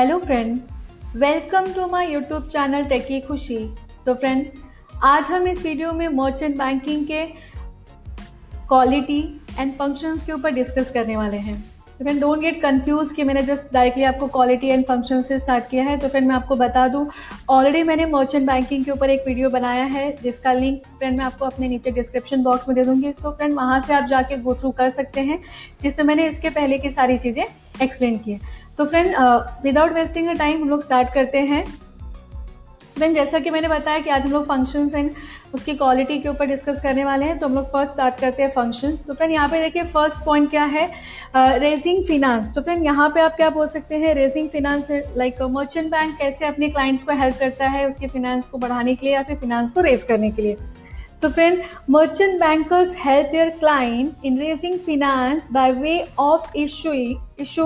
Hello friend welcome to my YouTube channel techie Khushi तो friend आज हम इस वीडियो में मर्चेंट बैंकिंग के क्वालिटी एंड फ़ंक्शंस के ऊपर डिस्कस करने वाले हैं। तो फ्रेंड डोंट गेट कंफ्यूज कि मैंने जस्ट डायरेक्टली आपको क्वालिटी एंड फ़ंक्शन से स्टार्ट किया है। तो फ्रेंड मैं आपको बता दूँ ऑलरेडी मैंने मर्चेंट बैंकिंग के ऊपर एक वीडियो बनाया है, जिसका लिंक फ्रेंड मैं आपको अपने नीचे डिस्क्रिप्शन बॉक्स में दे दूँगी। तो फ्रेंड वहाँ से आप जाके गो थ्रू कर सकते हैं, जिससे मैंने इसके पहले की सारी चीज़ें एक्सप्लेन की है। तो friend without wasting a time हम लोग स्टार्ट करते हैं। फ्रेंड जैसा कि मैंने बताया कि आज हम लोग फ़ंक्शंस एंड उसकी क्वालिटी के ऊपर डिस्कस करने वाले हैं तो हम लोग फ़र्स्ट स्टार्ट करते हैं फ़ंक्शन तो फ्रेंड यहाँ पे देखिए फ़र्स्ट पॉइंट क्या है? रेजिंग फिनांस तो फ्रेंड यहाँ पे आप क्या बोल सकते हैं? Raising finance like merchant bank कैसे अपने क्लाइंट्स को हेल्प करता है उसके फिनांस को बढ़ाने के लिए या फिर फिनांस को रेज करने के लिए। तो friend merchant bankers help their client in raising finance by way of issue issue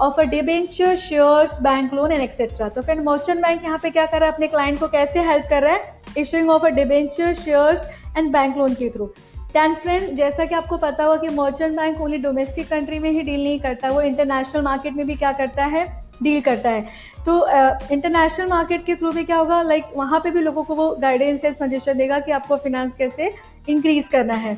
of a debenture shares bank loan and etcetera तो फ्रेंड मर्चेंट बैंक यहाँ पे क्या कर रहा है? अपने क्लाइंट को कैसे हेल्प कर रहा है? Issuing of a debenture shares and bank loan के थ्रू दैन फ्रेंड जैसा कि आपको पता होगा कि merchant bank only domestic country में ही डील नहीं करता, वो इंटरनेशनल मार्केट में भी क्या करता है? डील करता है। तो इंटरनेशनल uh, मार्केट के थ्रू भी क्या होगा? लाइक like, वहाँ पे भी लोगों को वो गाइडेंस या सजेशन देगा कि आपको फिनेंस कैसे इंक्रीज करना है।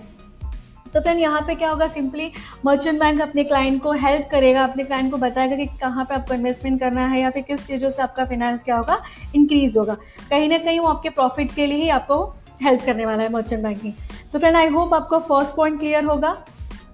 तो फ्रेंड यहाँ पे क्या होगा? सिंपली मर्चेंट बैंक अपने क्लाइंट को हेल्प करेगा अपने क्लाइंट को बताएगा कि कहाँ पे आपको इन्वेस्टमेंट करना है या फिर किस चीज़ों से आपका फिनेंस क्या होगा? इंक्रीज होगा। कहीं ना कहीं वो आपके प्रॉफिट के लिए ही आपको हेल्प करने वाला है मर्चेंट बैंकिंग तो फ्रेंड आई होप आपको फ़र्स्ट पॉइंट क्लियर होगा।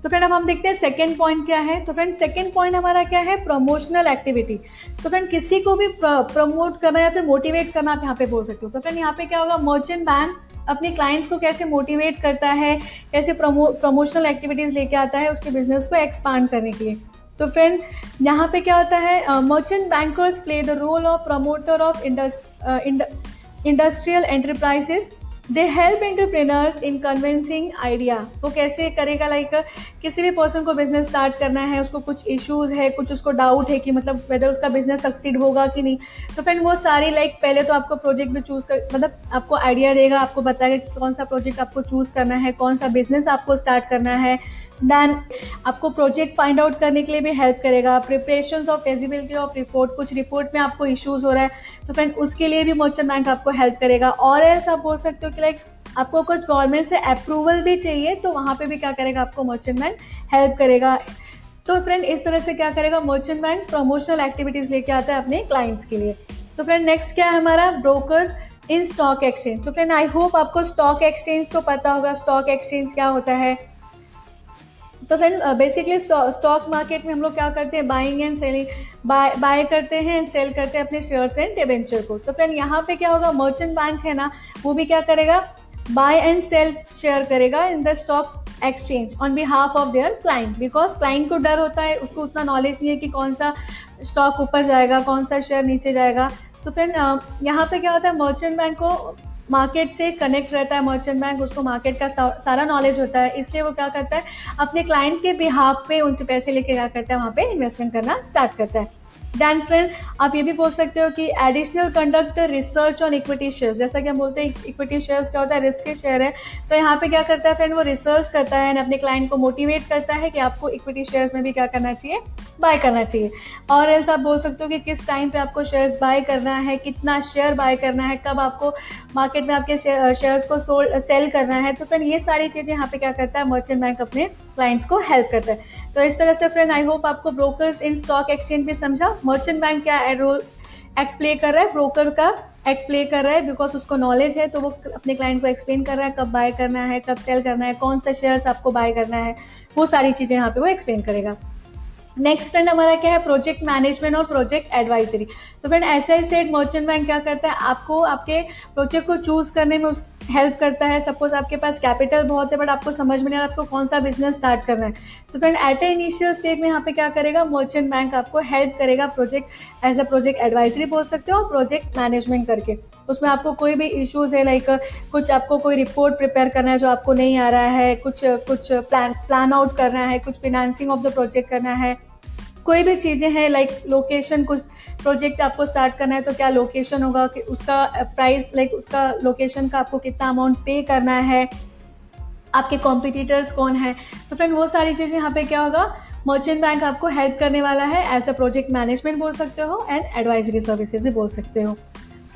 तो फ्रेंड अब हम देखते हैं सेकेंड पॉइंट क्या है? तो फ्रेंड सेकेंड पॉइंट हमारा क्या है? प्रमोशनल एक्टिविटी तो फ्रेंड किसी को भी प्रमोट करना या फिर मोटिवेट करना आप यहाँ पे बोल सकते हो। तो फ्रेंड यहाँ पे क्या होगा? मर्चेंट बैंक अपने क्लाइंट्स को कैसे मोटिवेट करता है? कैसे प्रमो प्रमोशनल एक्टिविटीज़ लेके आता है उसके बिज़नेस को एक्सपांड करने के लिए? तो फ्रेंड यहाँ पे क्या होता है? Merchant bankers play the role of promoter of industrial enterprises they help entrepreneurs in convincing idea वो कैसे करेगा लाइक किसी भी पर्सन को बिज़नेस स्टार्ट करना है उसको कुछ इश्यूज़ है कुछ उसको डाउट है कि मतलब वेदर उसका बिज़नेस सक्सीड होगा कि नहीं। तो फ्रेंड वो सारी लाइक like, पहले तो आपको प्रोजेक्ट भी चूज़ कर मतलब आपको आइडिया देगा आपको बताएगा कि कौन सा प्रोजेक्ट आपको चूज़ करना है कौन सा बिज़नेस आपको स्टार्ट करना है। देन आपको प्रोजेक्ट फाइंड आउट करने के लिए भी हेल्प करेगा। Preparation of feasibility of report कुछ रिपोर्ट में आपको इश्यूज़ हो रहा है तो फ्रेंड उसके लिए भी मर्चेंट बैंक आपको हेल्प करेगा। और एल्स आप बोल सकते हो कि लाइक आपको कुछ गवर्नमेंट से अप्रूवल भी चाहिए तो वहाँ पे भी क्या करेगा? आपको मर्चेंट बैंक हेल्प करेगा। तो फ्रेंड इस तरह से क्या करेगा? मर्चेंट बैंक प्रमोशनल एक्टिविटीज़ लेके आता है अपने क्लाइंट्स के लिए। तो फ्रेंड नेक्स्ट क्या है हमारा? ब्रोकर इन स्टॉक एक्सचेंज तो फ्रेंड आई होप आपको स्टॉक एक्सचेंज तो पता होगा। स्टॉक एक्सचेंज क्या होता है? तो फ्रेंड बेसिकली स्टॉक मार्केट में हम लोग क्या करते हैं? Buying and selling buy buy करते हैं सेल करते हैं अपने शेयर्स एंड डिबेंचर को। तो फ्रेंड यहाँ पे क्या होगा? मर्चेंट बैंक है ना, वो भी क्या करेगा? बाय एंड सेल शेयर करेगा in the stock exchange on behalf of their client because client को डर होता है, उसको उतना नॉलेज नहीं है कि कौन सा स्टॉक ऊपर जाएगा, कौन सा शेयर नीचे जाएगा। तो फ्रेंड यहाँ पे क्या होता है? मर्चेंट बैंक को मार्केट से कनेक्ट रहता है मर्चेंट बैंक उसको मार्केट का सारा नॉलेज होता है। इसलिए वो क्या करता है, अपने क्लाइंट के बिहाफ पे उनसे पैसे लेके क्या करता है, वहाँ पे इन्वेस्टमेंट करना स्टार्ट करता है। दैन फ्रेंड आप ये भी बोल सकते हो कि additional conduct research on equity shares जैसा कि हम बोलते हैं इक्विटी शेयर्स क्या होता है? रिस्क के शेयर है। तो यहाँ पे क्या करता है फ्रेंड वो रिसर्च करता है एंड अपने क्लाइंट को मोटिवेट करता है कि आपको इक्विटी शेयर्स में भी क्या करना चाहिए? बाय करना चाहिए। और एल्स आप बोल सकते हो कि किस टाइम पे आपको शेयर्स बाय करना है, कितना शेयर बाय करना है, कब आपको मार्केट में आपके शेयर्स को सेल करना है। तो फ्रेंड ये सारी चीज़ें यहाँ पे क्या करता है? मर्चेंट बैंक अपने क्लाइंट्स को हेल्प करता है। तो इस तरह से फ्रेंड आई होप आपको ब्रोकर्स इन स्टॉक एक्सचेंज भी समझा। मर्चेंट बैंक क्या रोल एक्ट प्ले कर रहा है? ब्रोकर का एक्ट प्ले कर रहा है बिकॉज़ उसको नॉलेज है तो वो अपने क्लाइंट को एक्सप्लेन कर रहा है कब बाय करना है, कब सेल करना है, कौन सा शेयर्स आपको बाय करना है, वो सारी चीज़ें यहाँ पे वो एक्सप्लेन करेगा। नेक्स्ट फ्रेंड हमारा क्या है? प्रोजेक्ट मैनेजमेंट और प्रोजेक्ट एडवाइजरी तो फ्रेंड ऐसा ही सेट मर्चेंट बैंक क्या करता है? आपको आपके प्रोजेक्ट को चूज़ करने में उस हेल्प करता है. सपोज़ आपके पास कैपिटल बहुत है बट आपको समझ में नहीं आ रहा आपको कौन सा बिज़नेस स्टार्ट करना है. तो friend at a initial stage में यहाँ पे क्या करेगा? मर्चेंट बैंक आपको हेल्प करेगा project as a project advisory बोल सकते हो और प्रोजेक्ट मैनेजमेंट करके. उसमें आपको कोई भी इश्यूज़ है लाइक कुछ आपको कोई रिपोर्ट प्रिपेयर करना है जो आपको नहीं आ रहा है, कुछ कुछ प्लान प्लान आउट करना है, कुछ फिनांसिंग ऑफ़ द प्रोजेक्ट करना है, कोई भी चीज़ें हैं लाइक लोकेशन कुछ प्रोजेक्ट आपको स्टार्ट करना है तो क्या लोकेशन होगा, कि उसका प्राइस लाइक उसका लोकेशन का आपको कितना अमाउंट पे करना है, आपके कॉम्पिटिटर्स कौन है। तो फ्रेंड वो सारी चीज़ें यहाँ पे क्या होगा मर्चेंट बैंक आपको हेल्प करने वाला है एज अ प्रोजेक्ट मैनेजमेंट बोल सकते हो एंड एडवाइजरी सर्विसेज़ भी बोल सकते हो।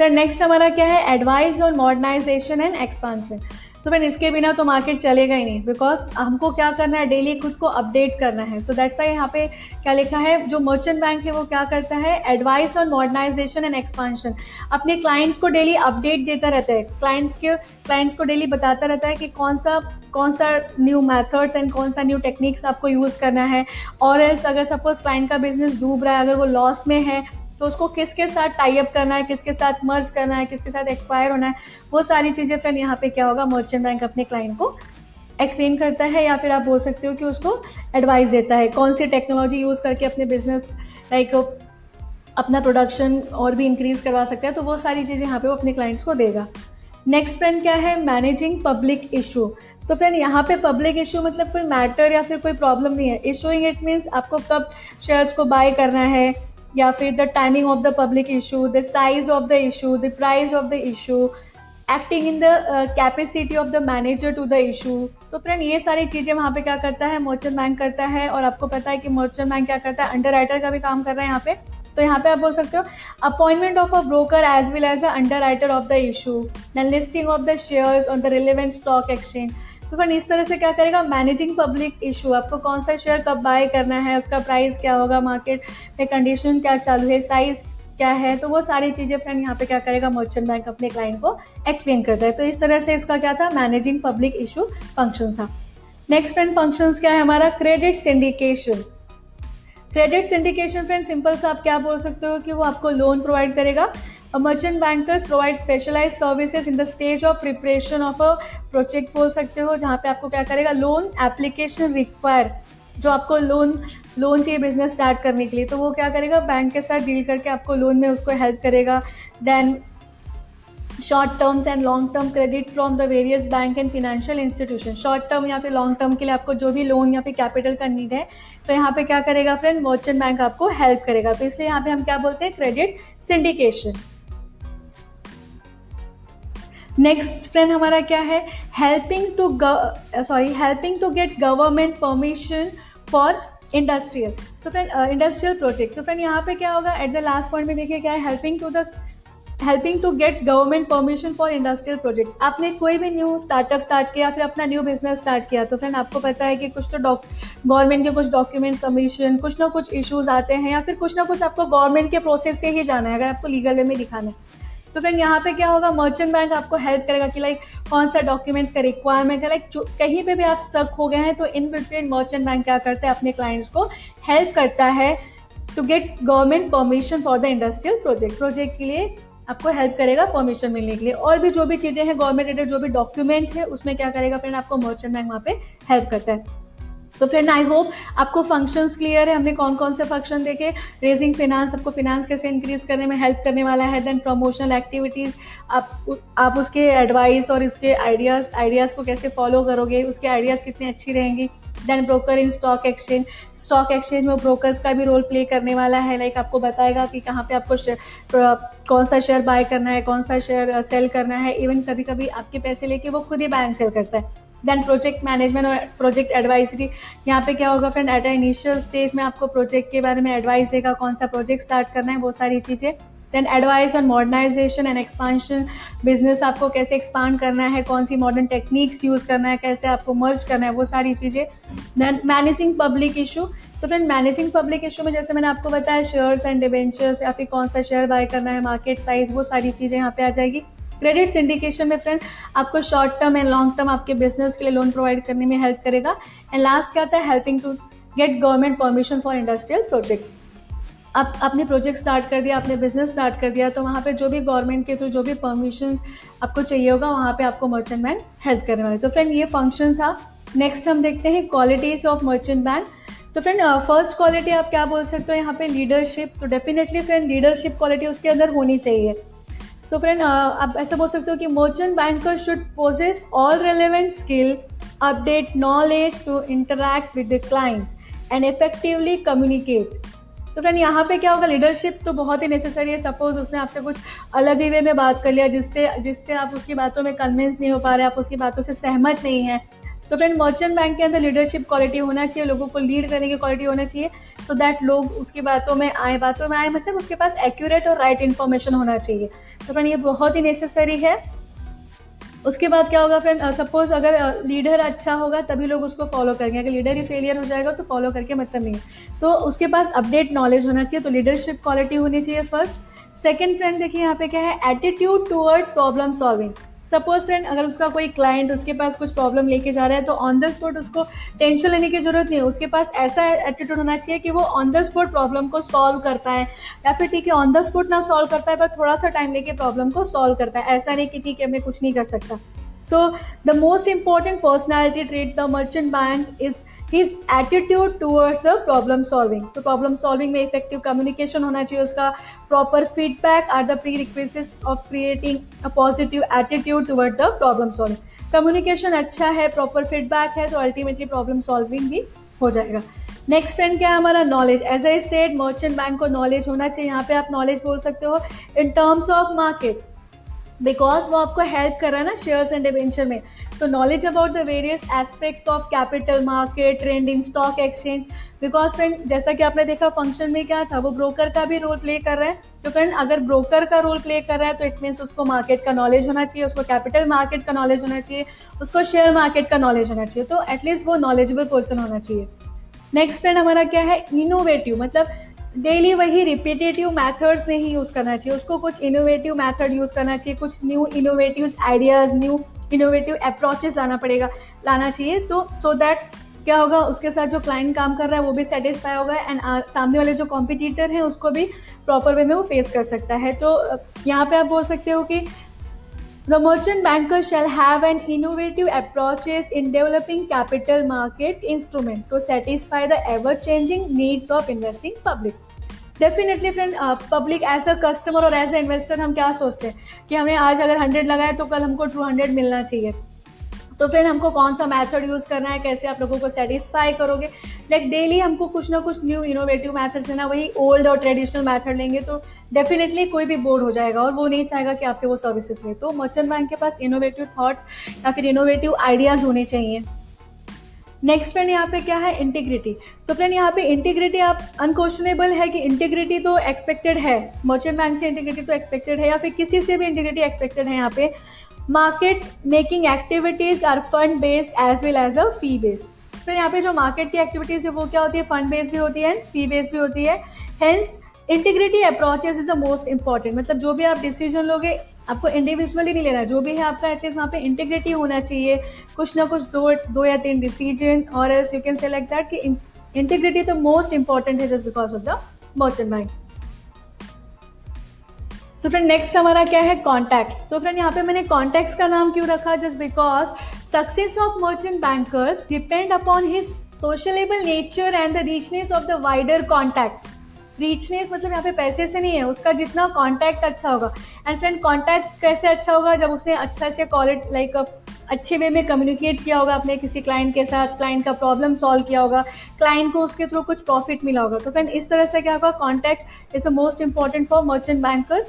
फिर नेक्स्ट हमारा क्या है? एडवाइस और मॉडर्नाइजेशन एंड एक्सपांशन तो मैंने इसके बिना तो मार्केट चलेगा ही नहीं बिकॉज़ हमको क्या करना है? डेली खुद को अपडेट करना है. सो दैट्स वाई यहाँ पे क्या लिखा है? जो मर्चेंट बैंक है, वो क्या करता है? Advice on modernisation and expansion अपने क्लाइंट्स को डेली अपडेट देता रहता है. क्लाइंट्स के क्लाइंट्स को डेली बताता रहता है कि कौन सा कौन सा न्यू मैथड्स एंड कौन सा न्यू टेक्निक्स आपको यूज़ करना है. और एल्स अगर सपोज़ क्लाइंट का बिज़नेस डूब रहा है, अगर वो लॉस में है तो उसको किसके साथ टाई अप करना है, किसके साथ मर्ज करना है, किसके साथ एक्सपायर होना है, वो सारी चीज़ें फ्रेंड यहाँ पे क्या होगा मर्चेंट बैंक अपने क्लाइंट को एक्सप्लेन करता है या फिर आप बोल सकते हो कि उसको एडवाइस देता है कौन सी टेक्नोलॉजी यूज़ करके अपने बिज़नेस लाइक अपना प्रोडक्शन और भी इंक्रीज करवा सकते हैं तो वो सारी चीज़ें यहाँ पे वो अपने क्लाइंट्स को देगा। नेक्स्ट फ्रेंड क्या है? मैनेजिंग पब्लिक इशू तो फ्रेंड यहाँ पे पब्लिक इशू मतलब कोई मैटर या फिर कोई प्रॉब्लम नहीं है। इशूइंग इट मीन्स आपको कब शेयर्स को बाय करना है या फिर the timing of the public issue the size of the issue the price of the issue acting in the capacity of the manager to the issue तो friend ये सारी चीज़ें वहाँ पे क्या करता है? मर्चेंट बैंक करता है और आपको पता है कि मर्चेंट बैंक क्या करता है? अंडर राइटर का भी काम कर रहा है यहाँ पे। तो यहाँ पे आप बोल सकते हो appointment of a broker as well as a underwriter of the issue then listing of the shares on the relevant stock exchange तो फिर इस तरह से क्या करेगा? मैनेजिंग पब्लिक इशू आपको कौन सा शेयर कब बाय करना है? उसका प्राइस क्या होगा? मार्केट में कंडीशन क्या चालू है? साइज़ क्या है? तो वो सारी चीज़ें फ्रेंड यहाँ पे क्या करेगा? मर्चेंट बैंक अपने क्लाइंट को एक्सप्लेन करता है। तो इस तरह से इसका क्या था? मैनेजिंग पब्लिक इशू फ़ंक्शन था। नेक्स्ट फ्रेंड फ़ंक्शंस क्या है हमारा? Credit syndication credit syndication friend simple सा आप क्या बोल सकते हो कि वो आपको लोन प्रोवाइड करेगा? A merchant banker provides specialized services in the stage of preparation of a project, बोल सकते हो, जहाँ पे आपको क्या करेगा लोन एप्लीकेशन रिक्वायर जो आपको लोन लोन चाहिए बिज़नेस स्टार्ट करने के लिए तो वो क्या करेगा बैंक के साथ डील करके आपको लोन में उसको हेल्प करेगा। Then short terms and long term credit from the various bank and financial institution short term या फिर लॉन्ग टर्म के लिए आपको जो भी लोन या फिर कैपिटल का नीड है तो यहाँ पे क्या करेगा फ्रेंड मर्चेंट बैंक आपको हेल्प करेगा। तो इसलिए यहाँ पे हम क्या बोलते हैं क्रेडिट सिंडिकेशन नेक्स्ट फ्रेंड हमारा क्या है? Helping to sorry helping to get government permission for industrial तो फ्रेंड इंडस्ट्रियल प्रोजेक्ट तो फ्रेंड यहाँ पे क्या होगा? एट द लास्ट पॉइंट में देखिए क्या है? Helping to the helping to get government permission for industrial project आपने कोई भी न्यू स्टार्टअप स्टार्ट किया, फिर अपना न्यू बिज़नेस स्टार्ट किया तो फ्रेंड आपको पता है कि कुछ तो गवर्नमेंट के कुछ डॉक्यूमेंट सबमिशन कुछ ना कुछ इश्यूज़ आते हैं, या फिर कुछ ना कुछ आपको गवर्नमेंट के प्रोसेस से ही जाना है, अगर आपको लीगल वे में दिखाना है। तो फ्रेंड यहाँ पे क्या होगा मर्चेंट बैंक आपको हेल्प करेगा कि लाइक कौन सा डॉक्यूमेंट्स का रिक्वायरमेंट है लाइक कहीं पे भी आप स्टक हो गए हैं तो इन बिटवीन मर्चेंट बैंक क्या करता है, अपने क्लाइंट्स को हेल्प करता है to get government permission for the industrial project project के लिए आपको हेल्प करेगा परमिशन मिलने के लिए। और भी जो भी चीज़ें हैं गवर्नमेंट रिलेटेड जो भी डॉक्यूमेंट्स है, उसमें क्या करेगा फ्रेंड आपको मर्चेंट बैंक वहाँ पे हेल्प करता है। तो फ्रेंड आई होप आपको फ़ंक्शंस क्लियर है। हमने कौन कौन से फ़ंक्शन देखे? रेजिंग फिनांस आपको फिनांस कैसे इंक्रीज करने में हेल्प करने वाला है? देन प्रमोशनल एक्टिविटीज़ आप आप उसके एडवाइस और उसके आइडियाज़ आइडियाज़ को कैसे फॉलो करोगे? उसके आइडियाज़ कितनी अच्छी रहेंगी? Then broker in stock exchange stock exchange में ब्रोकर्स का भी रोल प्ले करने वाला है। लाइक आपको बताएगा कि कहाँ पे आपको कौन सा शेयर बाय करना है, कौन सा शेयर सेल करना है। इवन कभी कभी आपके पैसे लेके वो खुद ही बैंक सेल करता है। देन प्रोजेक्ट मैनेजमेंट और प्रोजेक्ट एडवाइजरी यहाँ पे क्या होगा फ्रेंड एट इनिशियल स्टेज में आपको प्रोजेक्ट के बारे में एडवाइस देगा कौन सा प्रोजेक्ट स्टार्ट करना है वो सारी चीज़ें. Then advice on modernisation and expansion business आपको कैसे एक्सपांड करना है, कौन सी मॉडर्न टेक्निक्स यूज़ करना है, कैसे आपको मर्ज करना है, वो सारी चीज़ें. देन मैनेजिंग पब्लिक इशू तो फ्रेंड मैनेजिंग पब्लिक इशू में जैसे मैंने आपको बताया शेयर्स एंड डिवेंचर्स या फिर कौन सा शेयर बाय करना है मार्केट साइज़ वो सारी चीज़ें यहाँ पे आ जाएगी. क्रेडिट सिंडिकेशन में फ्रेंड, आपको short term and long term आपके बिज़नेस के लिए लोन प्रोवाइड करने में हेल्प करेगा। एंड लास्ट क्या आता है helping to get government permission for industrial project आप आपने प्रोजेक्ट स्टार्ट कर दिया, आपने बिज़नेस स्टार्ट कर दिया तो वहाँ पे जो भी गवर्नमेंट के थ्रू जो भी परमिशन आपको चाहिए होगा, वहाँ पे आपको मर्चेंट बैंक हेल्प करने वाले। तो फ्रेंड ये फ़ंक्शन था। नेक्स्ट हम देखते हैं क्वालिटीज़ ऑफ़ मर्चेंट बैंक तो फ्रेंड फ़र्स्ट क्वालिटी आप क्या बोल सकते हो, यहाँ पे लीडरशिप तो डेफिनेटली फ्रेंड लीडरशिप क्वालिटी उसके अंदर होनी चाहिए। सो फ्रेंड uh, आप ऐसा बोल सकते हो कि merchant banker should possess all relevant skill update knowledge to interact with the client and effectively communicate तो फ्रेंड यहाँ पे क्या होगा? लीडरशिप तो बहुत ही नेसेसरी है। सपोज़ उसने आपसे कुछ अलग ही वे में बात कर लिया जिससे जिससे आप उसकी बातों में कन्विंस नहीं हो पा रहे आप उसकी बातों से सहमत नहीं हैं तो फ्रेंड मर्चेंट बैंक के अंदर लीडरशिप क्वालिटी होना चाहिए, लोगों को लीड करने की क्वालिटी होना चाहिए सो दैट लोग उसकी बातों में आए, बातों में आए मतलब उसके पास एक्यूरेट और राइट इन्फॉर्मेशन होना चाहिए। तो फ्रेंड ये बहुत ही नेसेसरी है। उसके बाद क्या होगा फ्रेंड सपोज़ अगर लीडर अच्छा होगा, तभी लोग उसको फॉलो करेंगे। अगर लीडर ही फेलियर हो जाएगा तो फॉलो करके मतलब नहीं तो उसके पास अपडेट नॉलेज होना चाहिए तो लीडरशिप क्वालिटी होनी चाहिए फ़र्स्ट सेकेंड फ्रेंड देखिए यहाँ पे क्या है attitude towards problem solving suppose friend अगर उसका कोई क्लाइंट उसके पास कुछ प्रॉब्लम लेके जा रहा है तो ऑन द स्पॉट उसको टेंशन लेने की ज़रूरत नहीं है। उसके पास ऐसा एटीट्यूड होना चाहिए कि वो ऑन द स्पॉट प्रॉब्लम को सॉल्व करता है या फिर ठीक है ऑन द स्पॉट ना सॉल्व करता है पर थोड़ा सा टाइम लेके प्रॉब्लम को सॉल्व करता है ऐसा नहीं कि ठीक है, मैं कुछ नहीं कर सकता। So the most important personality trait the merchant bank is his attitude towards the problem solving तो प्रॉब्लम सॉल्विंग में इफ़ेक्टिव कम्युनिकेशन होना चाहिए, उसका proper feedback are the pre request of creating a positive attitude toward the problem solving communication अच्छा है proper feedback है तो ultimately problem solving भी हो जाएगा। नेक्स्ट ट्रेंड क्या है? हमारा knowledge as I said merchant bank को नॉलेज होना चाहिए। यहाँ पे आप नॉलेज बोल सकते हो। In terms of market because वो आपको हेल्प कर रहा है ना शेयर्स एंड डिवेंचर में knowledge about the various aspects of capital market trend in stock exchange because friend जैसा कि आपने देखा फ़ंक्शन में क्या था, वो ब्रोकर का भी रोल प्ले कर रहा है। तो फ्रेंड अगर ब्रोकर का रोल प्ले कर रहा है तो इट मीन्स उसको मार्केट का नॉलेज होना चाहिए, उसको कैपिटल मार्केट का नॉलेज होना चाहिए, उसको शेयर मार्केट का नॉलेज होना चाहिए। तो एटलीस्ट वो नॉलेजेबल पर्सन होना चाहिए। नेक्स्ट फ्रेंड हमारा क्या है? इनोवेटिव मतलब डेली वही रिपीटेटिव मैथड्स नहीं यूज़ करना चाहिए। उसको कुछ इनोवेटिव मैथड यूज़ करना चाहिए, कुछ new innovative ideas new innovative approaches लाना पड़ेगा, लाना चाहिए। तो सो so दैट क्या होगा, उसके साथ जो क्लाइंट काम कर रहा है, वो भी सेटिस्फाई होगा एंड uh, सामने वाले जो कॉम्पिटिटर हैं, उसको भी प्रॉपर वे में वो फेस कर सकता है। तो uh, यहाँ पे आप बोल सकते हो कि the merchant banker shall have an innovative approaches in developing capital market instrument to satisfy the ever changing needs of investing public definitely friend public as a customer और एज अ इन्वेस्टर हम क्या सोचते हैं? कि हमें आज अगर hundred लगाए तो कल हमको टू हंड्रेड मिलना चाहिए। तो फ्रेंड हमको कौन सा मेथड यूज़ करना है? कैसे आप लोगों को सेटिस्फाई करोगे? लाइक डेली हमको कुछ ना कुछ न्यू इनोवेटिव मैथड्स लेना वही ओल्ड और ट्रेडिशनल मैथड लेंगे तो डेफिनेटली कोई भी बोर्ड हो जाएगा और वो नहीं चाहेगा कि आपसे वो सर्विसेज़ ले। तो मर्चेंट बैंक के पास इनोवेटिव थाट्स या फिर इनोवेटिव आइडियाज़ होने चाहिए। नेक्स्ट फ्रेंड यहाँ पे क्या है? इंटीग्रिटी तो फ्रेंड यहाँ पे इंटीग्रिटी आप अनक्वेश्चनेबल है कि इंटीग्रिटी तो एक्सपेक्टेड है. मर्चेंट बैंक से इंटीग्रिटी तो एक्सपेक्टेड है या फिर किसी से भी इंटीग्रिटी एक्सपेक्टेड है यहाँ पे? Market making activities are fund based as well as a fee based फिर यहाँ पे जो मार्केट की एक्टिविटीज़ है वो क्या होती है? फंड बेस्ड भी होती है फ़ी बेस्ड भी होती है. Hence integrity approaches is the most important मतलब जो भी आप डिसीज़न लोगे आपको इंडिविजुअली नहीं लेना जो भी है आपका एटलीस्ट वहाँ पे इंटीग्रिटी होना चाहिए। कुछ ना कुछ दो दो या तीन डिसीज़न और as you can select that कि इंटीग्रिटी तो मोस्ट इंपॉर्टेंट है just because of the merchant bank तो फ्रेंड नेक्स्ट हमारा क्या है? कॉन्टैक्ट्स तो फ्रेंड यहाँ पे मैंने कॉन्टैक्ट्स का नाम क्यों रखा? Just because success of merchant bankers depend upon his sociable nature and the richness of the wider contact richness मतलब यहाँ पे पैसे से नहीं है, उसका जितना कॉन्टैक्ट अच्छा होगा। एंड फ्रेंड कॉन्टैक्ट कैसे अच्छा होगा? जब उसने अच्छा से कॉलेट लाइक अच्छे वे में कम्युनिकेट किया होगा अपने किसी क्लाइंट के साथ क्लाइंट का प्रॉब्लम सॉल्व किया होगा क्लाइंट को उसके थ्रू कुछ प्रॉफिट मिला होगा। तो फ्रेंड इस तरह से क्या होगा? Contact is a most important for merchant banker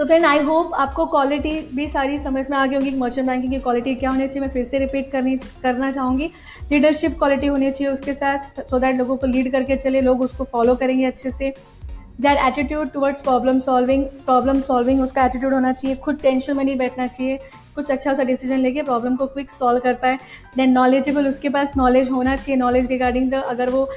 तो फ्रेंड आई होप आपको क्वालिटी भी सारी समझ में आ गई होगी मर्चेंट बैंकिंग की क्वालिटी क्या होनी चाहिए। मैं फिर से रिपीट करनी, करना चाहूँगी। लीडरशिप क्वालिटी होनी चाहिए उसके साथ सो दैट लोगों को लीड करके चले, लोग उसको फॉलो करेंगे अच्छे से। That attitude towards problem solving problem solving उसका एटीट्यूड होना चाहिए। खुद टेंशन में नहीं बैठना चाहिए। कुछ अच्छा सा डिसीज़न लेके प्रॉब्लम को क्विक सॉल्व कर पाए। देन नॉलेजेबल उसके पास नॉलेज होना चाहिए। नॉलेज रिगार्डिंग द अगर वो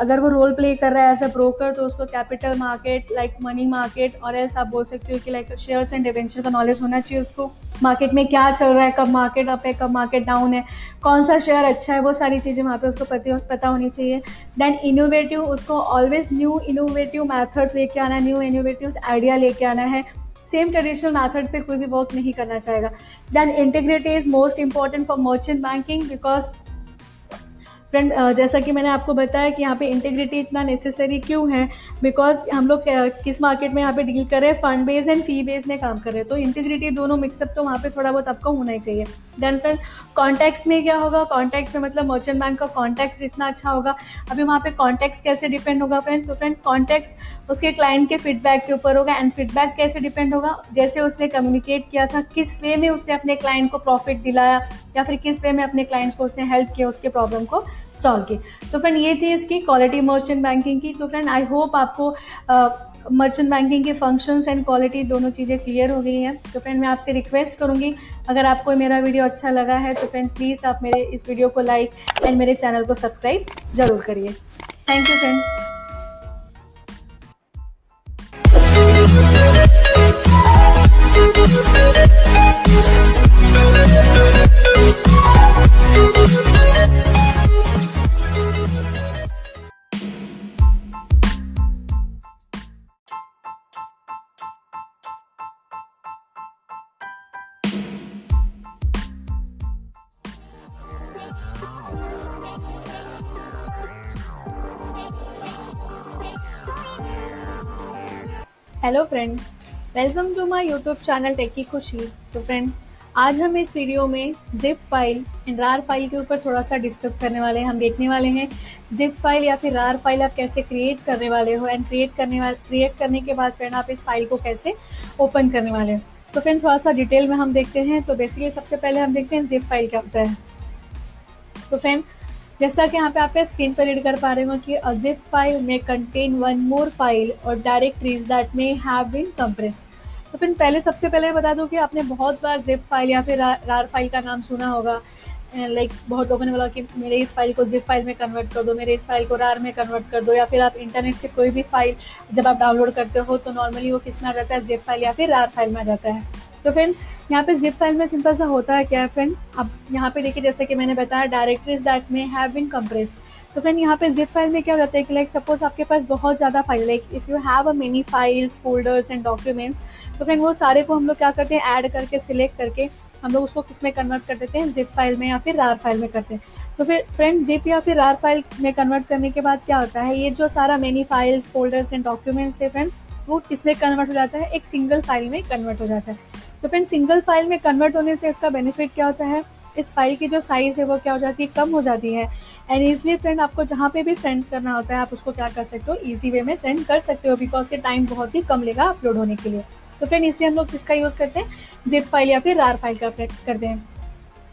अगर वो रोल प्ले कर रहा है एज अ ब्रोकर तो उसको capital market like money market और ऐसा आप बोल सकते हो कि लाइक शेयर्स एंड डिवेंचर का नॉलेज होना चाहिए उसको। मार्केट में क्या चल रहा है, कब मार्केट अप है, कब मार्केट डाउन है, कौन सा शेयर अच्छा है, वो सारी चीज़ें वहाँ पे उसको पता पता होनी चाहिए। देन इनोवेटिव उसको ऑलवेज न्यू इनोवेटिव मैथड्स लेके आना न्यू इनोवेटिव आइडिया लेके आना है। सेम ट्रेडिशनल मैथड पे कोई भी वर्क नहीं करना चाहेगा। Then integrity is most important for merchant banking because friend जैसा कि मैंने आपको बताया कि यहाँ पे इंटीग्रिटी इतना नेसेसरी क्यों है? बिकॉज़ हम लोग किस मार्केट में यहाँ पे डील कर रहे हैं? Fund base and fee base में काम कर रहे हैं। तो इंटीग्रिटी दोनों मिक्सअप तो वहाँ पे थोड़ा बहुत आपको होना ही चाहिए। देन फ्रेंड कॉन्टैक्ट्स में क्या होगा? कॉन्टैक्ट्स में मतलब मर्चेंट बैंक का कॉन्टैक्ट्स जितना अच्छा होगा। अभी वहाँ पे कॉन्टैक्ट्स कैसे डिपेंड होगा फ्रेंड तो फ्रेंड कॉन्टैक्ट्स उसके क्लाइंट के फीडबैक के ऊपर होगा। एंड फीडबैक कैसे डिपेंड होगा? जैसे उसने कम्युनिकेट किया था, किस वे में उसने अपने क्लाइंट को प्रॉफिट दिलाया? या फिर किस वे में अपने क्लाइंट्स को उसने हेल्प किया उसके प्रॉब्लम को? सॉल्व की। तो फ्रेंड ये थी इसकी क्वालिटी मर्चेंट बैंकिंग की। तो फ्रेंड आई होप आपको मर्चेंट बैंकिंग के फ़ंक्शंस एंड क्वालिटी दोनों चीज़ें क्लियर हो गई हैं। तो फ्रेंड मैं आपसे रिक्वेस्ट करूँगी, अगर आपको मेरा वीडियो अच्छा लगा है तो फ्रेंड प्लीज़ आप मेरे इस वीडियो को लाइक एंड मेरे चैनल को सब्सक्राइब ज़रूर करिए। Thank you friend YouTube channel techy Khushi तो फ्रेंड आज हम इस वीडियो में zip file and RAR file के ऊपर थोड़ा सा डिस्कस करने वाले हैं, हम देखने वाले हैं जिप फ़ाइल या फिर रार फ़ाइल आप कैसे क्रिएट करने वाले हो एंड क्रिएट करने वाले क्रिएट करने के बाद फ्रेंड आप इस फ़ाइल को कैसे ओपन करने वाले हो। तो फ्रेंड थोड़ा सा डिटेल में हम देखते हैं तो बेसिकली सबसे पहले हम देखते हैं जिप फ़ाइल क्या होता है। तो फ्रेंड जैसा कि यहाँ पे आप स्क्रीन पर रीड कर पा रहे हो कि जिप फ़ाइल में कंटेन वन मोर फ़ाइल और directories that may have been compress तो फिर पहले सबसे पहले बता दूँ कि आपने बहुत बार जिप फ़ाइल या फिर रार फ़ाइल का नाम सुना होगा। लाइक like, बहुत लोगों ने बोला कि मेरे इस फ़ाइल को जिप फ़ाइल में कन्वर्ट कर दो मेरे इस फ़ाइल को रार में कन्वर्ट कर दो या फिर आप इंटरनेट से कोई भी फ़ाइल जब आप डाउनलोड करते हो तो नॉर्मली वो किसमें आ जाता है? जिप फ़ाइल या फिर रार फ़ाइल में आ जाता है। तो फ्रेंड यहाँ पे जिप फ़ाइल में सिंपल सा होता है क्या फ्रेंड अब यहाँ पे देखिए जैसे कि मैंने बताया directories that may have been compress तो फ्रेंड यहाँ पे जिप फ़ाइल में क्या जाता है कि लाइक सपोज़ आपके पास बहुत ज़्यादा file like if you have a many files folders and documents तो फ्रेंड वो सारे को हम लोग क्या करते हैं ऐड करके सिलेक्ट करके, हम लोग उसको किसमें कन्वर्ट कर देते हैं? जिप फ़ाइल में या फिर रार फ़ाइल में करते हैं। तो फिर फ्रेंड जिप या फिर रार फ़ाइल में कन्वर्ट करने के बाद क्या होता है, ये जो सारा many files folders and documents है फ्रेंड वो किसमें कन्वर्ट हो जाता है? एक सिंगल फ़ाइल में कन्वर्ट हो जाता है। तो फ्रेंड सिंगल फ़ाइल में कन्वर्ट होने से इसका बेनिफिट क्या होता है? इस फ़ाइल की जो साइज़ है, वो क्या हो जाती है? कम हो जाती है। एंड ईजिली फ्रेंड आपको जहाँ पे भी सेंड करना होता है, आप उसको क्या कर सकते हो? ईजी वे में सेंड कर सकते हो बिकॉज़ ये टाइम बहुत ही कम लेगा अपलोड होने के लिए। तो फ्रेंड इसलिए हम लोग किसका यूज़ करते हैं? जिप फ़ाइल या फिर रार फ़ाइल का करते हैं।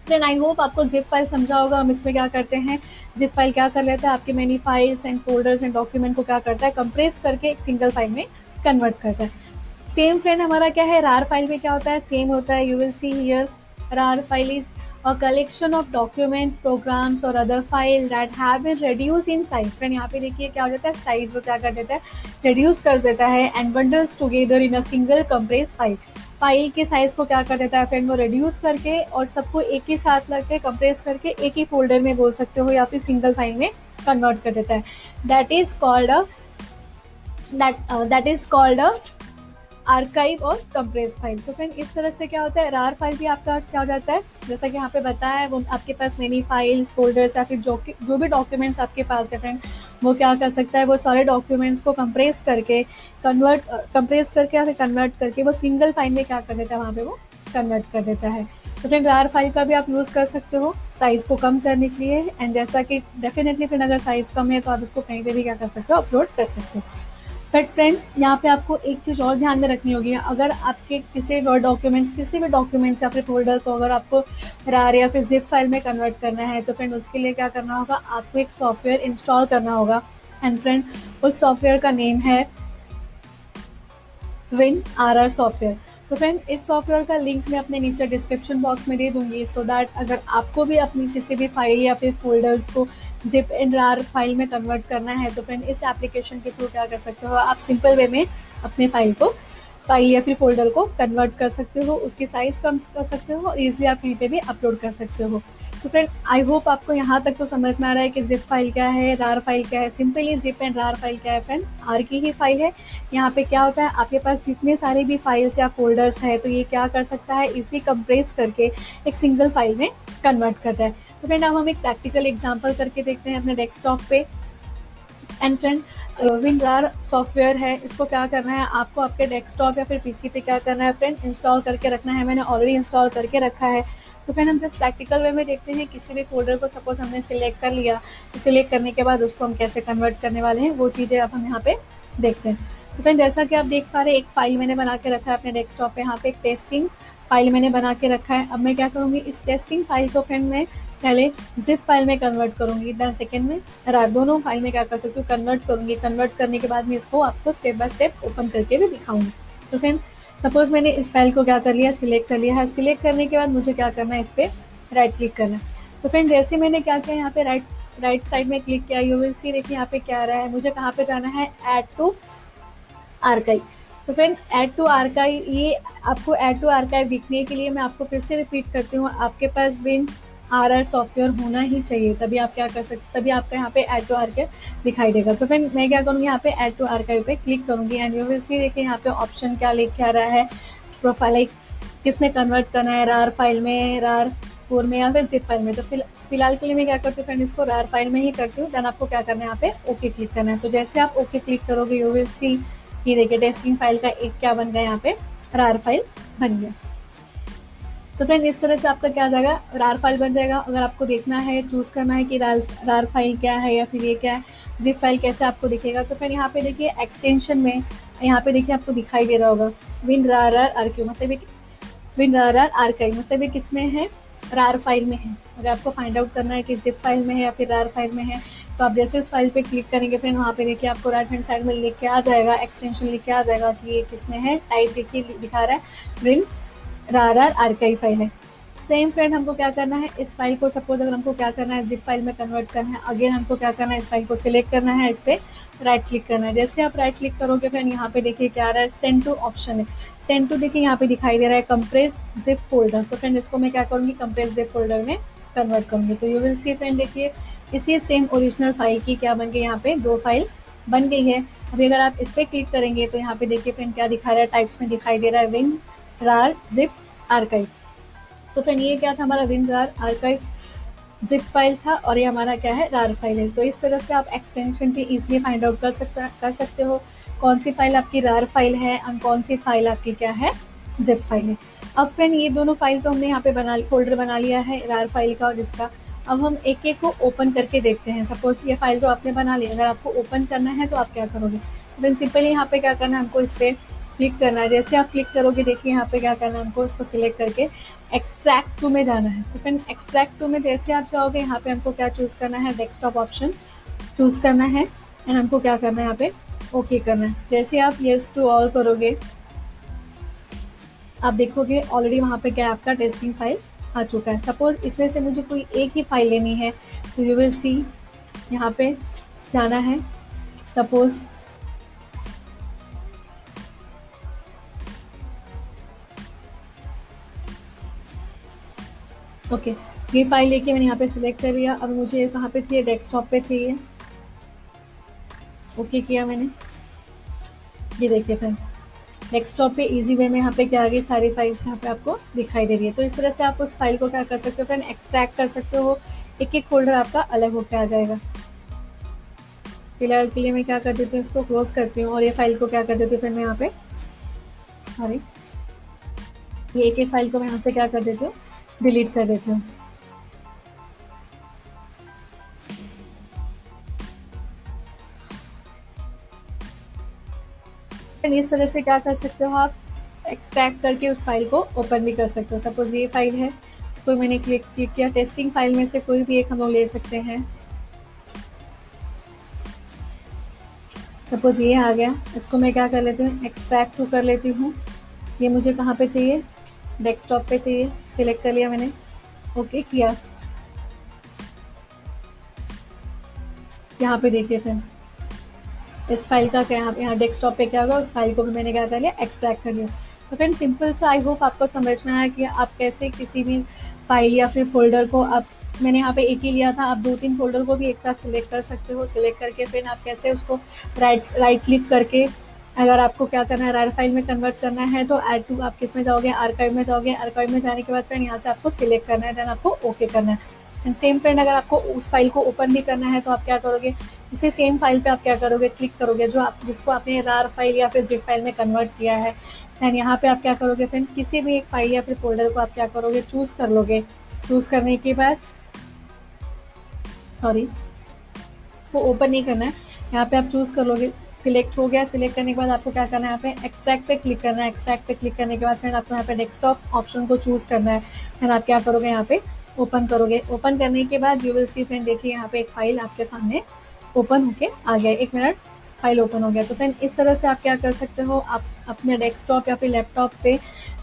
फ्रेंड आई होप आपको जिप फ़ाइल समझा होगा, हम इसमें क्या करते हैं? जिप फ़ाइल क्या कर लेता है? आपके many files and folders and document को क्या करता है? कंप्रेस करके एक सिंगल फ़ाइल में कन्वर्ट करता है। सेम फ्रेंड हमारा क्या है? रार फ़ाइल में क्या होता है? सेम होता है। You will see here RAR file is a collection of documents programs और other file that have been reduced in size friend यहाँ पे देखिए क्या हो जाता है? साइज़ वो क्या कर देता है? रिड्यूस कर देता है and bundles together in a single compress file file के साइज़ को क्या कर देता है फ्रेंड वो रिड्यूस करके और सबको एक ही साथ लग के कंप्रेस करके एक ही फोल्डर में बोल सकते हो या फिर सिंगल फ़ाइल में कन्वर्ट कर देता है. That is called a that that is called a archive और कंप्रेस फ़ाइल तो फ्रेंड इस तरह से क्या होता है? रार फ़ाइल भी आपका क्या हो जाता है? जैसा कि यहाँ पे बताया है, वो आपके पास मेनी फाइल्स फोल्डर्स या फिर जो जो भी डॉक्यूमेंट्स आपके पास है फ्रेंड वो क्या कर सकता है? वो सारे डॉक्यूमेंट्स को कंप्रेस करके कन्वर्ट कंप्रेस करके या फिर कन्वर्ट करके वो सिंगल फ़ाइल में क्या कर देता है? वहाँ पर वो कन्वर्ट कर देता है। तो फ्रेंड रार फ़ाइल का भी आप यूज़ कर सकते हो साइज़ को कम करने के लिए। एंड जैसा कि डेफिनेटली फ्रेंड अगर साइज़ कम है तो आप इसको कहीं पर भी क्या कर सकते हो? अपलोड कर सकते हो। बट फ्रेंड यहाँ पे आपको एक चीज़ और ध्यान में रखनी होगी। अगर आपके किसी भी डॉक्यूमेंट्स किसी भी डॉक्यूमेंट्स या फिर फोल्डर को अगर आपको रार या फिर जिप फ़ाइल में कन्वर्ट करना है तो फ्रेंड उसके लिए क्या करना होगा? आपको एक सॉफ्टवेयर इंस्टॉल करना होगा। एंड फ्रेंड उस सॉफ्टवेयर का नेम है विन आर आर सॉफ्टवेयर तो फ्रेंड इस सॉफ्टवेयर का लिंक मैं अपने नीचे डिस्क्रिप्शन बॉक्स में दे दूँगी सो so दैट अगर आपको भी अपनी किसी भी फ़ाइल या फिर फोल्डर्स को जिप एंड रार फ़ाइल में कन्वर्ट करना है तो फ्रेंड इस एप्लीकेशन के थ्रू क्या कर सकते हो? आप सिंपल वे में अपने फ़ाइल को फ़ाइल या फिर फोल्डर को कन्वर्ट कर सकते हो, उसकी साइज़ कम कर सकते हो, और ईजिली आप कहीं पर भी अपलोड कर सकते हो। तो फ्रेंड आई होप आपको यहाँ तक तो समझ में आ रहा है कि जिप फ़ाइल क्या है रार फ़ाइल क्या है। Simply zip and RAR file क्या है फ्रेंड आर की ही फ़ाइल है। यहाँ पे क्या होता है, आपके पास जितने सारे भी फाइल्स या फोल्डर्स हैं तो ये क्या कर सकता है इसलिए कंप्रेस करके एक सिंगल फ़ाइल में कन्वर्ट करता है। तो फ्रेंड अब हम एक प्रैक्टिकल एग्ज़ाम्पल करके देखते हैं अपने डेस्कटॉप पे। एंड फ्रेंड विंडार सॉफ्टवेयर है, इसको क्या करना है, आपको आपके डेस्कटॉप या फिर पीसी पे क्या करना है फ्रेंड इंस्टॉल करके रखना है। मैंने ऑलरेडी इंस्टॉल करके रखा है। तो फ्रेंड हम जस्ट प्रैक्टिकल वे में देखते हैं किसी भी फोल्डर को सपोज़ हमने सिलेक्ट कर लिया तो सिलेक्ट करने के बाद उसको हम कैसे कन्वर्ट करने वाले हैं, वो चीज़ें अब हम यहाँ पे देखते हैं। तो फ्रेंड जैसा कि आप देख पा रहे एक फ़ाइल मैंने बना के रखा है अपने डेस्कटॉप पे, यहाँ पे एक टेस्टिंग फ़ाइल मैंने बना के रखा है। अब मैं क्या करूँगी, इस टेस्टिंग फ़ाइल को फ्रेंड मैं पहले जिप फ़ाइल में कन्वर्ट करूँगी दस सेकेंड में और दोनों फ़ाइल में क्या कर सकती हूँ कन्वर्ट करूँगी। कन्वर्ट करने के बाद मैं इसको आपको स्टेप बाय स्टेप ओपन करके भी दिखाऊँगी। तो फ्रेंड सपोज़ मैंने इस फ़ाइल को क्या कर लिया? सिलेक्ट कर लिया। है सिलेक्ट करने के बाद मुझे क्या करना है? इस पर राइट क्लिक करना है। तो फ्रेंड जैसे मैंने क्या किया, यहाँ पे राइट राइट साइड में क्लिक किया यू विल सी देखिए यहाँ पे क्या आ रहा है। मुझे कहाँ पे जाना है? ऐड टू आर्काइव तो फ्रेंड ऐड टू आर्काइव ये आपको ऐड टू आर्काइव दिखने के लिए मैं आपको फिर से रिपीट करती हूँ। आपके पास बिन आर आर सॉफ्टवेयर होना ही चाहिए, तभी आप क्या कर सकते तभी आपका यहाँ पे ऐड टू आर्काइव दिखाई देगा। तो फिर मैं क्या करूँगी, यहाँ पे ऐड टू आर्काइव पे क्लिक करूँगी एंड यू विल सी देखिए यहाँ पे ऑप्शन क्या लेके आ रहा है प्रोफ़ाइल लाइक किसमें कन्वर्ट करना है रार फ़ाइल में रार फोर में या फिर जिप फ़ाइल में। तो फ़िलहाल के लिए मैं क्या करती हूँ फ्रेंड इसको रार फ़ाइल में ही करती हूँ देन आपको क्या करना है, यहाँ पे ओके क्लिक करना है। तो जैसे आप ओके क्लिक करोगे यू विल सी ये देखिए टेस्टिंग फ़ाइल का एक क्या बन गया, यहाँ पे रार फ़ाइल बन गया। तो फ्रेंड इस तरह से आपका क्या आ जाएगा? रार फ़ाइल बन जाएगा। अगर आपको देखना है चूज़ करना है कि रार रार फ़ाइल क्या है या फिर ये क्या है जिप फ़ाइल कैसे आपको दिखेगा? तो फ्रेंड यहाँ पे देखिए एक्सटेंशन में, यहाँ पे देखिए आपको दिखाई दे रहा होगा। WinRAR R R Q मतलब विन रार आर आर कई मतलब ये किसमें है? रार फ़ाइल में है। अगर आपको फाइंड आउट करना है कि जिप फ़ाइल में है या फिर रार फ़ाइल में है तो आप जैसे उस फ़ाइल पे क्लिक करेंगे फिर वहाँ पे देखिए आपको राइट हैंड साइड में लिख के आ जाएगा एक्सटेंशन लिख के आ जाएगा कि ये किसमें है। टाइप देखिए, दिखा रहा है। WinRAR R archive file है। सेम फ्रेंड हमको क्या करना है? इस फ़ाइल को सपोज़ अगर हमको क्या करना है जिप फ़ाइल में कन्वर्ट करना है अगेन हमको क्या करना है, इस फ़ाइल को सिलेक्ट करना है, इस पर राइट क्लिक करना है। जैसे आप राइट क्लिक करोगे फ्रेंड यहाँ पे देखिए क्या आ रहा है सेंड टू ऑप्शन है। सेंड टू देखिए यहाँ पे दिखाई दे रहा है कंप्रेस जिप फोल्डर तो फ्रेंड इसको मैं क्या करूँगी कंप्रेस जिप फोल्डर में कन्वर्ट करूँगी। तो यू विल सी फ्रेंड देखिए, इसी सेम ओरिजिनल फ़ाइल की क्या बन गई, यहाँ पे दो फ़ाइल बन गई है। अभी अगर आप इस पर क्लिक करेंगे तो यहाँ पे देखिए फ्रेंड क्या दिखा रहा है टाइप्स में दिखाई दे रहा है विन रार जिप आर्काइव तो फ्रेंड ये क्या था हमारा विन रार आर्काइव जिप फ़ाइल था और ये हमारा क्या है रार फ़ाइल है। तो इस तरह से आप एक्सटेंशन भी इजीली फाइंड आउट कर सकता, कर सकते हो। कौन सी फ़ाइल आपकी रार फ़ाइल है और कौन सी फ़ाइल आपकी क्या है जिप फ़ाइल है। अब फ्रेंड ये दोनों फ़ाइल तो हमने यहाँ पे बना फोल्डर बना लिया है रार फ़ाइल का और जिसका अब हम एक एक को ओपन करके देखते हैं। सपोज़ ये फ़ाइल तो आपने बना ली, अगर आपको ओपन करना है तो आप क्या करोगे? देन सिंपली यहाँ पे क्या करना है, हमको इस पर क्लिक करना है। जैसे आप क्लिक करोगे, देखिए यहाँ पे क्या करना है हमको, उसको सिलेक्ट करके एक्सट्रैक्ट टू में जाना है। तो फिर एक्सट्रैक्ट टू में जैसे आप जाओगे, यहाँ पे हमको क्या चूज़ करना है? डेस्कटॉप ऑप्शन चूज़ करना है। एंड हमको क्या करना है यहाँ पे? ओके करना है। जैसे आप येस टू ऑल करोगे, आप देखोगे ऑलरेडी वहाँ पे क्या आपका टेस्टिंग फ़ाइल आ चुका है। सपोज़ इसमें से मुझे कोई एक ही फ़ाइल लेनी है तो यू विल सी यहाँ पे जाना है। सपोज़ ओके ये फ़ाइल लेके मैंने यहाँ पे सिलेक्ट कर लिया। अब मुझे कहाँ पे चाहिए? डेस्कटॉप पे चाहिए। ओके okay किया मैंने। ये देखिए फ्रेंड डेस्कटॉप पे इजी वे में यहाँ पे क्या आ गई? सारी फाइल्स यहाँ पे आपको दिखाई दे रही है। तो इस तरह से आप उस फ़ाइल को क्या कर सकते हो फ्रेंड एक्सट्रैक्ट कर सकते हो। एक एक फोल्डर आपका अलग होकर आ जाएगा। फ़िलहाल के लिए मैं क्या कर देती हूँ, इसको क्लोज करती हूँ और ये फ़ाइल को क्या कर देती हूँ फिर मैं यहाँ पे? सॉरी ये एक एक फ़ाइल को मैं यहाँ से क्या कर देती हूँ? डिलीट कर देती हूँ। इस तरह से क्या कर सकते हो आप? एक्सट्रैक्ट करके उस फ़ाइल को ओपन भी कर सकते हो। सपोज़ ये फ़ाइल है, इसको मैंने क्लिक किया। टेस्टिंग फ़ाइल में से कोई भी एक हम लोग ले सकते हैं। सपोज़ ये आ गया। इसको मैं क्या कर लेती हूँ? एक्सट्रैक्ट टू कर लेती हूँ। ये मुझे कहाँ पे चाहिए? डेस्कटॉप पे चाहिए सिलेक्ट कर लिया मैंने। ओके किया। यहाँ पे देखिए फिर। इस फ़ाइल का क्या, यहाँ यहाँ डेस्कटॉप पे क्या होगा, उस फ़ाइल को भी मैंने क्या कर लिया एक्सट्रैक्ट कर लिया। तो फ्रेंड सिंपल सा आई होप आपको समझ में आया कि आप कैसे किसी भी फ़ाइल या फिर फोल्डर को आप, मैंने यहाँ पे एक ही लिया था, आप दो तीन फोल्डर को भी एक साथ सिलेक्ट कर सकते हो। सिलेक्ट करके फिर आप कैसे उसको राइट राइट क्लिक करके अगर आपको क्या करना है रार फ़ाइल में कन्वर्ट करना है तो ऐड टू आप किसमें जाओगे? आर्काइव में जाओगे। आर्काइव में जाने के बाद फिर यहाँ से आपको सिलेक्ट करना है देन आपको ओके करना है। एंड सेम फ्रेंड अगर आपको उस फ़ाइल को ओपन भी करना है तो आप क्या करोगे? उसी सेम फ़ाइल पे आप क्या करोगे? क्लिक करोगे, जो आप, जिसको आपने रार फ़ाइल या फिर जिप फ़ाइल में कन्वर्ट किया है। एंड यहाँ पे आप क्या करोगे फ्रेंड किसी भी एक फ़ाइल या फिर फोल्डर को आप क्या करोगे? चूज़ कर लोगे। चूज़ करने के बाद सॉरी इसको ओपन नहीं करना है। यहाँ पे आप चूज़ कर लोगे। सिलेक्ट हो गया, सिलेक्ट करने के बाद आपको क्या करना है, यहाँ पे एक्सट्रैक्ट पे क्लिक करना है। एक्सट्रैक्ट पे क्लिक करने के बाद फिर आपको यहाँ पे डेस्कटॉप ऑप्शन को चूज़ करना है। फिर आप क्या करोगे, यहाँ पे ओपन करोगे। ओपन करने के बाद यू विल सी फ्रेंड देखिए यहाँ पे एक फ़ाइल आपके सामने ओपन होके आ गया एक मिनट फ़ाइल ओपन हो गया। तो फ्रेंड इस तरह से आप क्या कर सकते हो, आप अपने डेस्कटॉप या फिर लैपटॉप पे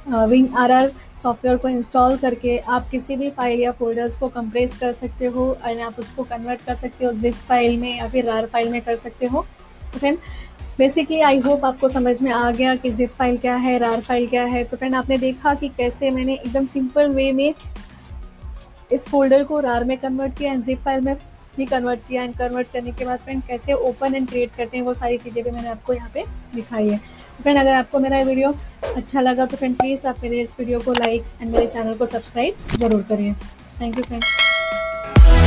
विंग आर आर सॉफ्टवेयर को इंस्टॉल करके आप किसी भी फ़ाइल या फोल्डर्स को कंप्रेस कर सकते हो, और आप उसको कन्वर्ट कर सकते हो जिप फ़ाइल में या फिर रार फ़ाइल में कर सकते हो। तो फ्रेंड बेसिकली आई होप आपको समझ में आ गया कि जिप फ़ाइल क्या है रार फ़ाइल क्या है। तो फ्रेंड आपने देखा कि कैसे मैंने एकदम सिंपल वे में इस फोल्डर को रार में कन्वर्ट किया एंड जिप फ़ाइल में भी कन्वर्ट किया एंड कन्वर्ट करने के बाद फ्रेंड कैसे ओपन एंड क्रिएट करते हैं वो सारी चीज़ें भी मैंने आपको यहाँ पे दिखाई है। फ्रेंड अगर आपको मेरा वीडियो अच्छा लगा तो फ्रेंड प्लीज़ आप मेरे इस वीडियो को लाइक एंड मेरे चैनल को सब्सक्राइब ज़रूर करिए थैंक यू फ्रेंड